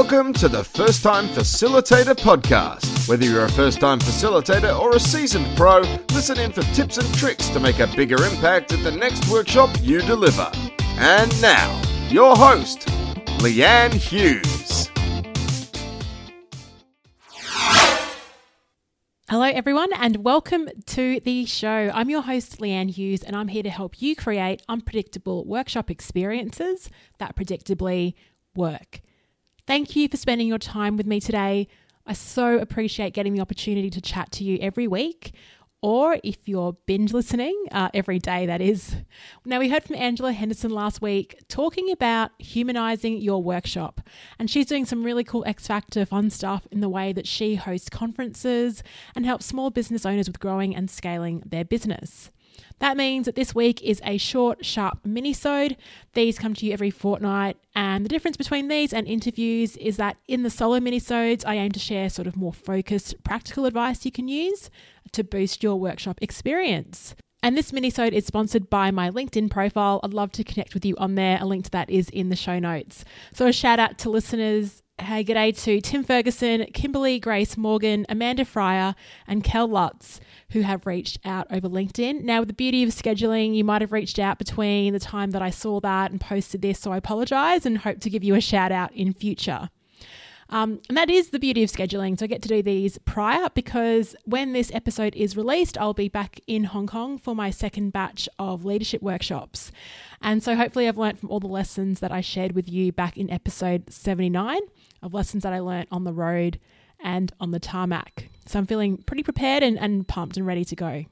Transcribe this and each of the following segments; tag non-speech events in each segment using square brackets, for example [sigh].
Welcome to the First Time Facilitator Podcast. Whether you're a first time facilitator or a seasoned pro, listen in for tips and tricks to make a bigger impact at the next workshop you deliver. And now, your host, Leanne Hughes. Hello, everyone, and welcome to the show. I'm your host, Leanne Hughes, and I'm here to help you create unpredictable workshop experiences that predictably work. Thank you for spending your time with me today. I so appreciate getting the opportunity to chat to you every week, or if you're binge listening, uh, every day, that is. Now, we heard from Angela Henderson last week talking about humanizing your workshop, and she's doing some really cool X Factor fun stuff in the way that she hosts conferences and helps small business owners with growing and scaling their business. That means that this week is a short, sharp mini-sode. These come to you every fortnight, and the difference between these and interviews is that in the solo mini-sodes, I aim to share sort of more focused, practical advice you can use to boost your workshop experience. And this minisode is sponsored by my LinkedIn profile. I'd love to connect with you on there. A link to that is in the show notes. So a shout out to listeners Hey, g'day to Tim Ferguson, Kimberly Grace Morgan, Amanda Fryer, and Kel Lutz, who have reached out over LinkedIn. Now, with the beauty of scheduling, you might have reached out between the time that I saw that and posted this, so I apologize and hope to give you a shout out in future. Um, and that is the beauty of scheduling. So I get to do these prior because when this episode is released, I'll be back in Hong Kong for my second batch of leadership workshops. And so hopefully I've learned from all the lessons that I shared with you back in episode 79 of lessons that I learned on the road and on the tarmac. So I'm feeling pretty prepared and, and pumped and ready to go.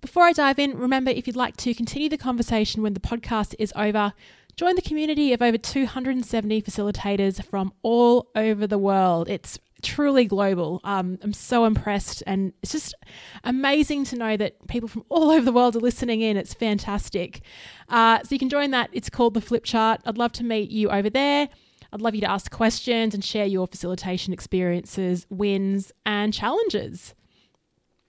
Before I dive in, remember if you'd like to continue the conversation when the podcast is over, join the community of over 270 facilitators from all over the world. It's truly global. Um, I'm so impressed, and it's just amazing to know that people from all [laughs] over the world are listening in. It's fantastic. Uh, so you can join that. It's called the Flip Chart. I'd love to meet you over there. I'd love you to ask questions and share your facilitation experiences, wins, and challenges.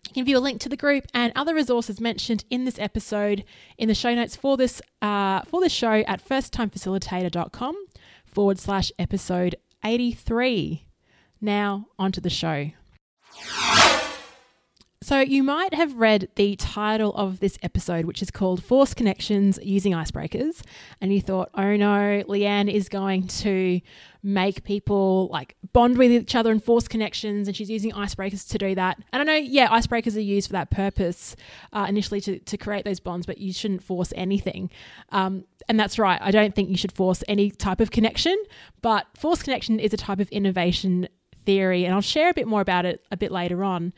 You can view a link to the group and other resources mentioned in this episode in the show notes for this uh, for this show at firsttimefacilitator.com forward slash episode 83. Now, onto the show. So, you might have read the title of this episode, which is called Force Connections Using Icebreakers, and you thought, oh no, Leanne is going to make people like bond with each other and force connections, and she's using icebreakers to do that. And I know, yeah, icebreakers are used for that purpose uh, initially to, to create those bonds, but you shouldn't force anything. Um, and that's right, I don't think you should force any type of connection, but force connection is a type of innovation theory, and I'll share a bit more about it a bit later on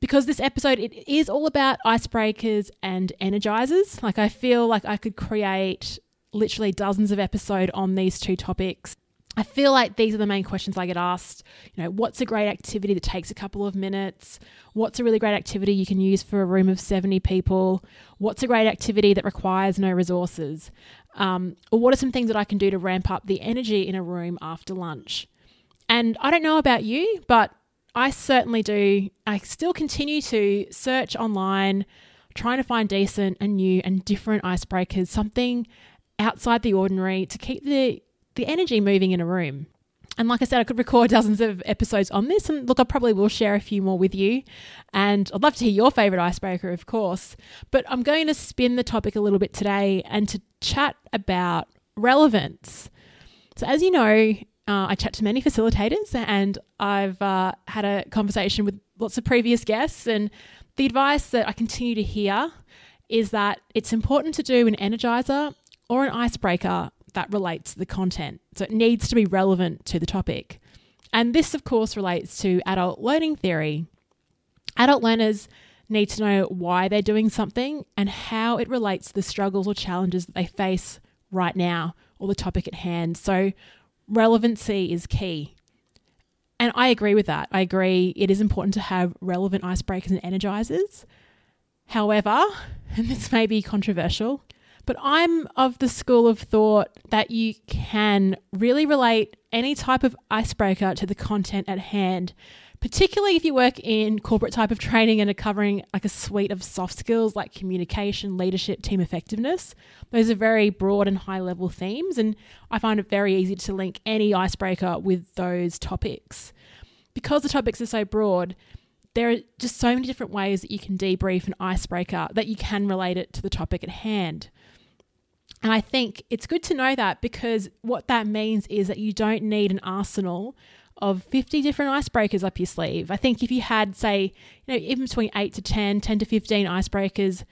because this episode it is all about icebreakers and energizers. Like I feel like I could create literally dozens of episode on these two topics. I feel like these are the main questions I get asked. You know, what's a great activity that takes a couple of minutes? What's a really great activity you can use for a room of 70 people? What's a great activity that requires no resources? Um, or what are some things that I can do to ramp up the energy in a room after lunch? And I don't know about you, but I certainly do. I still continue to search online, trying to find decent and new and different icebreakers, something outside the ordinary to keep the, the energy moving in a room. And like I said, I could record [laughs] dozens of episodes on this. And look, I probably will share a few more with you. And I'd love to hear your favorite icebreaker, of course. But I'm going to spin the topic a little bit today and to chat about relevance. So, as you know, uh, I chat to many facilitators and I've uh, had a conversation with lots of previous guests. And the advice that I continue to hear is that it's important to do an energizer or an icebreaker that relates to the content. So it needs to be relevant to the topic. And this, of course, relates to adult learning theory. Adult learners need to know why they're doing something and how it relates to the struggles or challenges that they face right now or the topic at hand. So, relevancy is key. And I agree with that. I agree it is important to have relevant icebreakers and energizers. However, [laughs] and this may be controversial, but I'm of the school of thought that you can really relate any type of icebreaker to the content at hand particularly if you work in corporate type of training and are covering like a suite of soft skills like communication, leadership, team effectiveness. Those are very broad and high level themes, and I find it very easy to link any icebreaker with those topics. Because the topics are so broad, there are just so many different ways that you can debrief an icebreaker that you can relate it to the topic at hand. And I think it's good to know that because what that means is that you don't need an arsenal of 50 different icebreakers up your sleeve. I think if you had, say, you know, even between 8 to 10, 10 to 15 icebreakers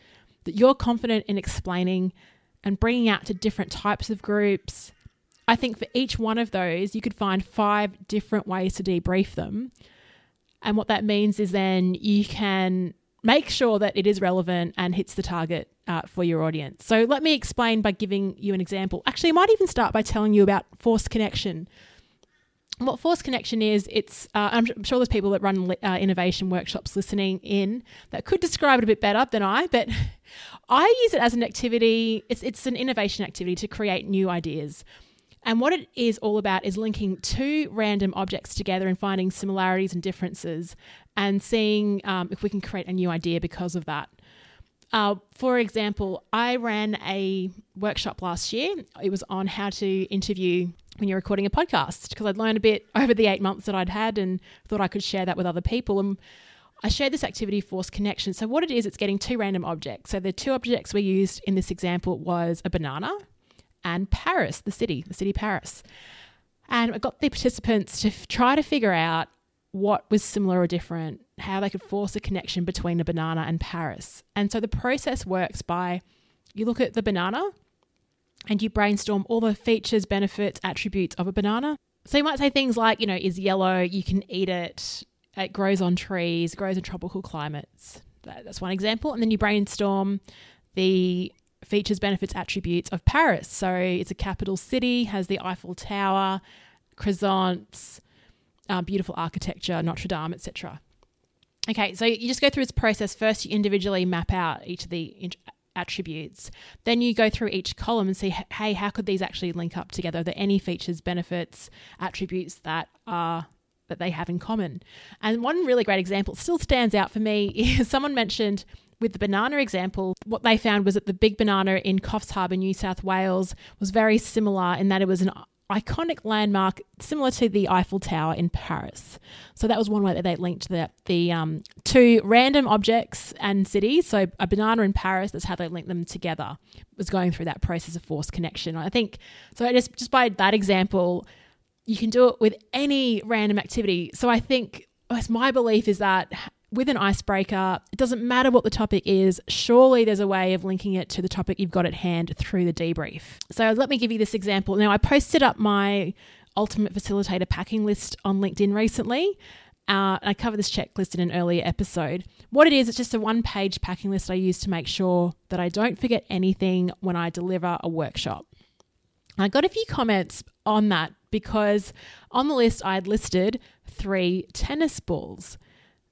that you're confident in explaining and bringing out to different types of groups, I think for each one of those, you could find five different ways to debrief them. And what that means is then you can make sure that it is relevant and hits the target uh, for your audience. So let me explain by giving you an example. Actually, I might even start by telling you about forced connection what force connection is, it's uh, I'm sure there's people that run uh, innovation workshops listening in that could describe it a bit better than I, but [laughs] I use it as an activity. It's it's an innovation activity to create new ideas. And what it is all about is linking two random objects together and finding similarities and differences and seeing um, if we can create a new idea because of that. Uh, for example, I ran a workshop last year. It was on how to interview when you're recording a podcast because I'd learned a bit over the eight months that I'd had and thought I could share that with other people. And I shared this activity force connection. So what it is, it's getting two random objects. So the two objects we used in this example was a banana and Paris, the city, the city Paris. And I got the participants to f- try to figure out what was similar or different, how they could force a connection between a banana and Paris. And so the process works by you look at the banana and you brainstorm all the features, benefits, attributes of a banana. So you might say things like, you know, is yellow, you can eat it, it grows on trees, grows in tropical climates. That's one example. And then you brainstorm the features, benefits, attributes of Paris. So it's a capital city, has the Eiffel Tower, croissants, uh, beautiful architecture, Notre Dame, etc. Okay, so you just go through this process. First, you individually map out each of the attributes. Then you go through each column and see, hey, how could these actually link up together? Are there any features, benefits, attributes that are that they have in common? And one really great example still stands out for me [laughs] is someone mentioned with the banana example, what they found was that the big banana in Coffs Harbour, New South Wales, was very similar in that it was an iconic landmark similar to the Eiffel Tower in Paris. So that was one way that they linked the the um, two random objects and cities. So a banana in Paris. That's how they linked them together. Was going through that process of forced connection. I think so. Just just by that example, you can do it with any random activity. So I think my belief is that with an icebreaker, it doesn't matter what the topic is, surely there's a way of linking it to the topic you've got at hand through the debrief. So let me give you this example. Now, I posted up my Ultimate Facilitator packing list on LinkedIn recently. Uh, I covered this checklist in an earlier episode. What it is, it's just a one page packing list I use to make sure that I don't forget anything when I deliver a workshop. I got a few comments on that because on the list I had listed three tennis balls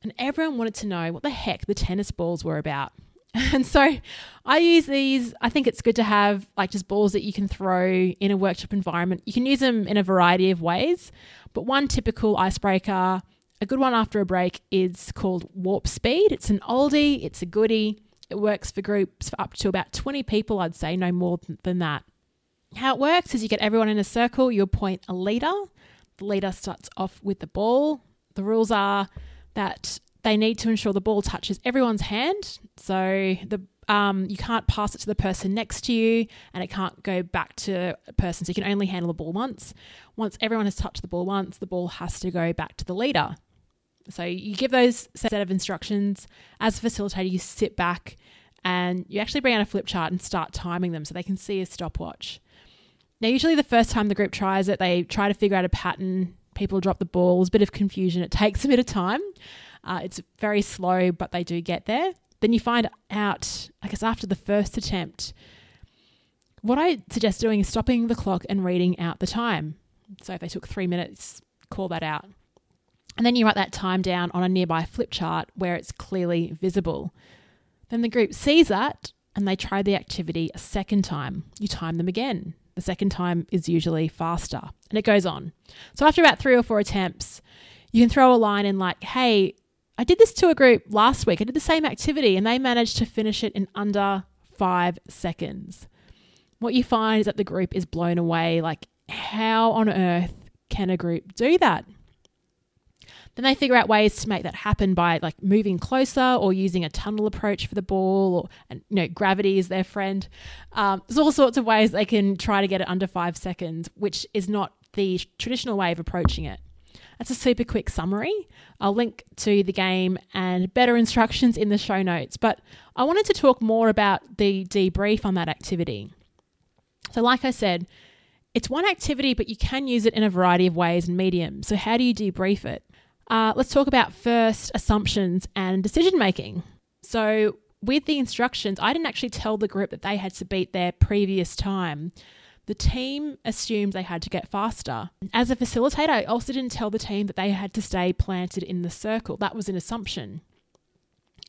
and everyone wanted to know what the heck the tennis balls were about. [laughs] And so I use these. I think it's good to have like just balls that you can throw in a workshop environment. You can use them in a variety of ways, but one typical icebreaker, a good one after a break, is called Warp Speed. It's an oldie, it's a goodie. It works for groups up to about 20 people, I'd say, no more than that. How it works is you get everyone in a circle, you appoint a leader. The leader starts off with the ball. The rules are that they need to ensure the ball touches everyone's hand. So the um, you can't pass it to the person next to you, and it can't go back to a person. So you can only handle the ball once. Once everyone has touched the ball once, the ball has to go back to the leader. So you give those set of instructions. As a facilitator, you sit back and you actually bring out a flip chart and start timing them so they can see a stopwatch. Now, usually the first time the group tries it, they try to figure out a pattern people drop the balls, bit of confusion. It takes a bit of time. Uh, it's very slow, but they do get there. Then you find out, I guess, after the first attempt, what I suggest doing is stopping the clock and reading out the time. So if they took three minutes, call that out. And then you write that time down on a nearby flip chart where it's clearly visible. Then the group sees that and they try the activity a second time. You time them again. The second time is usually faster, and it goes on. So after about three or four attempts, You can throw a line in like, hey, I did this to a group last week. I did the same activity and they managed to finish it in under five seconds. What you find is that the group is blown away. Like, how on earth can a group do that? Then they figure out ways to make that happen by like moving closer or using a tunnel approach for the ball, or and you know gravity is their friend. Um, there's all sorts of ways they can try to get it under five seconds, which is not the traditional way of approaching it. That's a super quick summary. I'll link to the game and better instructions in the show notes. But I wanted to talk more about the debrief on that activity. So, like I said, it's one activity, but you can use it in a variety of ways and mediums. So, how do you debrief it? Uh, let's talk about first assumptions and decision making. So, with the instructions, I didn't actually tell the group that they had to beat their previous time. The team assumed they had to get faster. As a facilitator, I also didn't tell the team that they had to stay planted in the circle. That was an assumption.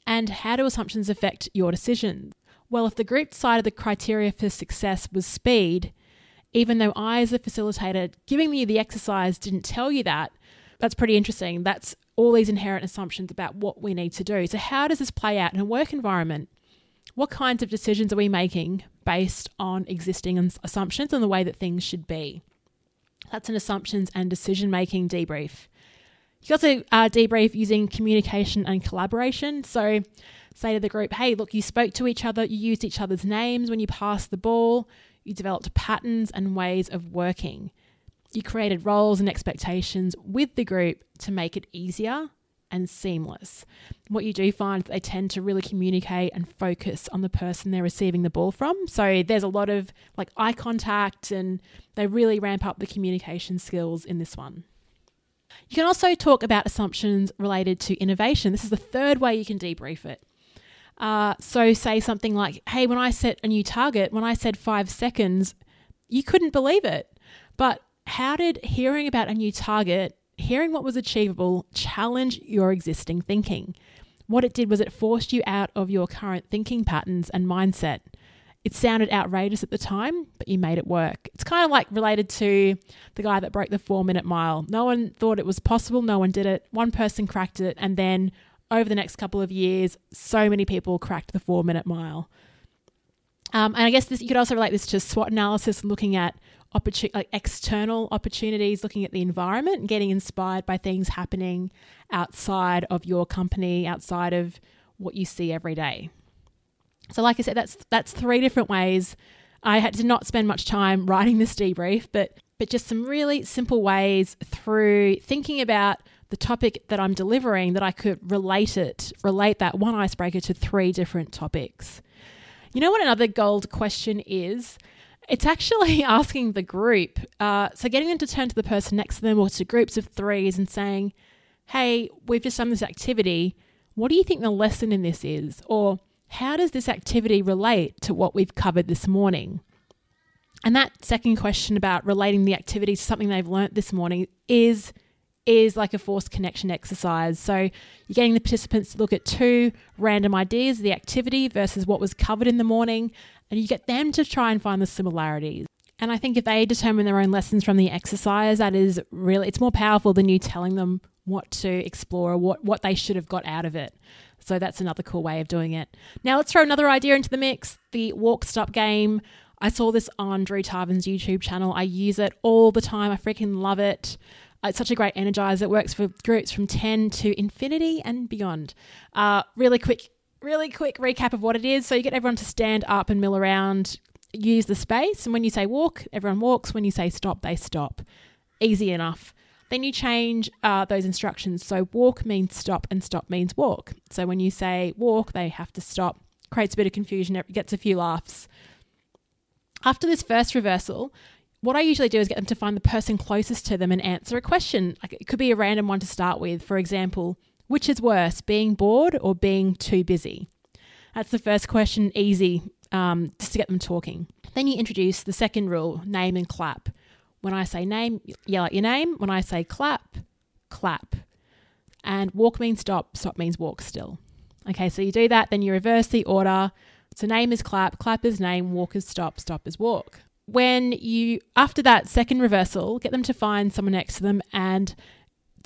And how do assumptions affect your decisions? Well, if the group decided the criteria for success was speed, even though I, as a facilitator, giving you the exercise didn't tell you that, that's pretty interesting. That's all these inherent assumptions about what we need to do. So, how does this play out in a work environment? What kinds of decisions are we making based on existing assumptions and the way that things should be? That's an assumptions and decision making debrief. You also uh, debrief using communication and collaboration. So, say to the group, hey, look, you spoke to each other, you used each other's names when you passed the ball, you developed patterns and ways of working. You created roles and expectations with the group to make it easier and seamless. What you do find they tend to really communicate and focus on the person they're receiving the ball from. So there's a lot of like eye contact and they really ramp up the communication skills in this one. You can also talk about assumptions related to innovation. This is the third way you can debrief it. Uh, so, say something like, Hey, when I set a new target, when I said five seconds, you couldn't believe it. But how did hearing about a new target, hearing what was achievable, challenge your existing thinking? What it did was it forced you out of your current thinking patterns and mindset. It sounded outrageous at the time, but you made it work. It's kind of like related to the guy that broke the four minute mile. No one thought it was possible, no one did it. One person cracked it, and then over the next couple of years, so many people cracked the four minute mile. Um, and I guess this, you could also relate this to SWOT analysis, looking at opportun- like external opportunities, looking at the environment and getting inspired by things happening outside of your company, outside of what you see every day. So, like I said, that's that's three different ways. I had to not spend much time [laughs] writing this debrief, but but just some really simple ways through thinking about the topic that I'm delivering that I could relate it, relate that one icebreaker to three different topics. You know what another gold question is? It's actually [laughs] asking the group. Uh, so getting them to turn to the person next to them or to groups of threes and saying, hey, we've just done this activity. What do you think the lesson in this is? Or how does this activity relate to what we've covered this morning? And that second question about relating the activity to something they've learnt this morning is is like a forced connection exercise. So you're getting the participants to look at two random ideas, the activity versus what was covered in the morning, and you get them to try and find the similarities. And I think if they determine their own lessons from the exercise, that is really it's more powerful than you telling them what to explore or what, what they should have got out of it. So that's another cool way of doing it. Now let's throw another idea into the mix, the walk stop game. I saw this on Drew Tarvin's YouTube channel. I use it all the time. I freaking love it. It's such a great energizer. It works for groups from 10 to infinity and beyond. Uh, really quick, really quick recap of what it is. So you get everyone to stand up and mill around, use the space. And when you say walk, everyone walks. When you say stop, they stop. Easy enough. Then you change uh, those instructions. So walk means stop and stop means walk. So when you say walk, they have to stop. Creates a bit of confusion, it gets a few laughs. After this first reversal, what I usually do is get them to find the person closest to them and answer a question. Like it could be a random one to start with. For example, which is worse, being bored or being too busy? That's the first question, easy, um, just to get them talking. Then you introduce the second rule name and clap. When I say name, yell out your name. When I say clap, clap. And walk means stop, stop means walk still. Okay, so you do that, then you reverse the order. So name is clap, clap is name, walk is stop, stop is walk when you, after that second reversal, get them to find someone next to them and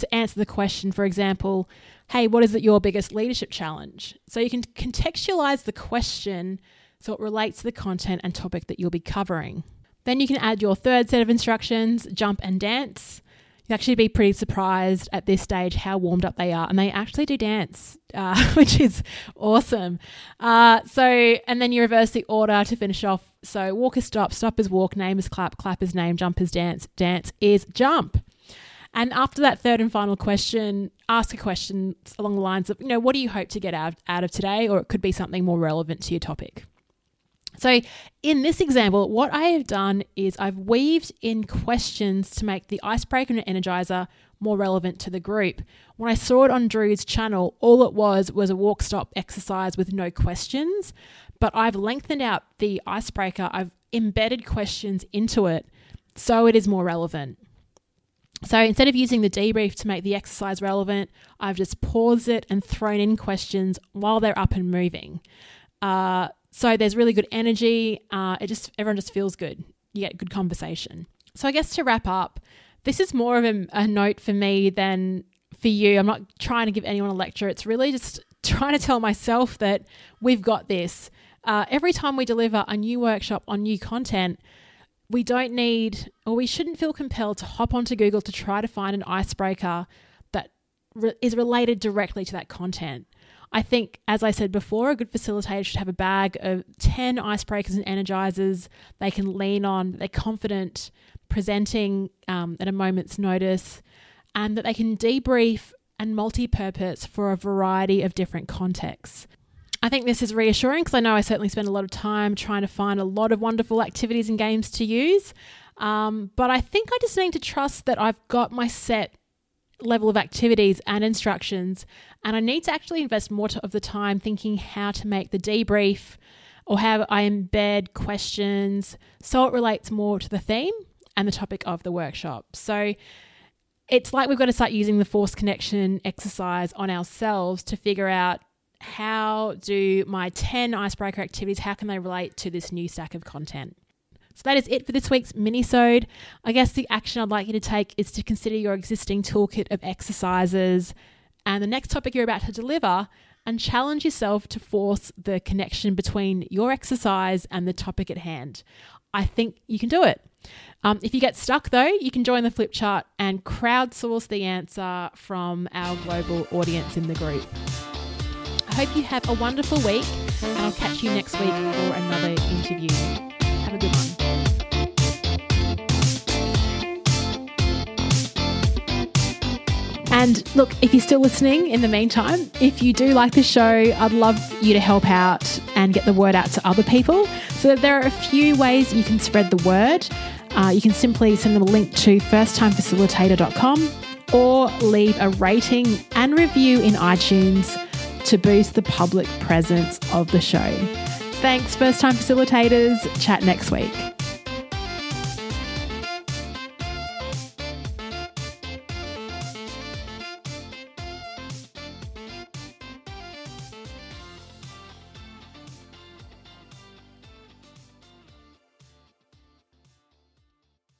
to answer the question, for example, hey, what is it your biggest leadership challenge? So you can contextualize the question so it relates to the content and topic that you'll be covering. Then you can add your third set of instructions, jump and dance. You'll actually be pretty surprised at this stage how warmed up they are, and they actually do dance, [laughs] uh, which is awesome. Uh, so, and then you reverse the order to finish off. So, walk is stop, stop is walk, name is clap, clap is name, jump is dance, dance is jump. And after that third and final question, ask a question along the lines of, you know, what do you hope to get out, out of today? Or it could be something more relevant to your topic. So, in this example, what I have done is I've weaved in questions to make the icebreaker and energizer more relevant to the group. When I saw it on Drew's channel, all it was was a walk stop exercise with no questions, but I've lengthened out the icebreaker, I've embedded questions into it so it is more relevant. So instead of using the debrief to make the exercise relevant, I've just paused it and thrown in questions while they're up and moving. Uh, so there's really good energy. Uh, it just everyone just feels good. You get good conversation. So I guess to wrap up, this is more of a, a note for me than for you. I'm not trying to give anyone a lecture. It's really just [laughs] trying to tell myself that we've got this. Uh, every time we deliver a new workshop on new content, we don't need or we shouldn't feel compelled to hop onto Google to try to find an icebreaker that re- is related directly to that content. I think, as I said before, a good facilitator should have a bag of 10 icebreakers and energizers they can lean on, they're confident presenting um, at a moment's notice, and that they can debrief and multi purpose for a variety of different contexts. I think this is reassuring because I know I certainly spend a lot of time trying to find a lot of wonderful activities and games to use. Um, but I think I just need to trust that I've got my set level of activities and instructions. And I need to actually invest more of the time thinking how to make the debrief or how I embed questions so it relates more to the theme and the topic of the workshop. So it's like we've got to start using the force connection exercise on ourselves to figure out how do my 10 icebreaker activities how can they relate to this new stack of content so that is it for this week's mini-sode. I guess the action I'd like you to take is to consider your existing toolkit of exercises and the next topic you're about to deliver and challenge yourself to force the connection between your exercise and the topic at hand. I think you can do it. Um, if you get stuck though, you can join the flip chart and crowdsource the answer from our global audience in the group. Hope you have a wonderful week and I'll catch you next week for another interview. Have a good one. And look, if you're still listening in the meantime, if you do like the show, I'd love you to help out and get the word out to other people. So there are a few ways you can spread the word. Uh, you can simply send them a link to firsttimefacilitator.com or leave a rating and review in iTunes to boost the public presence of the show. Thanks, first time facilitators. Chat next week.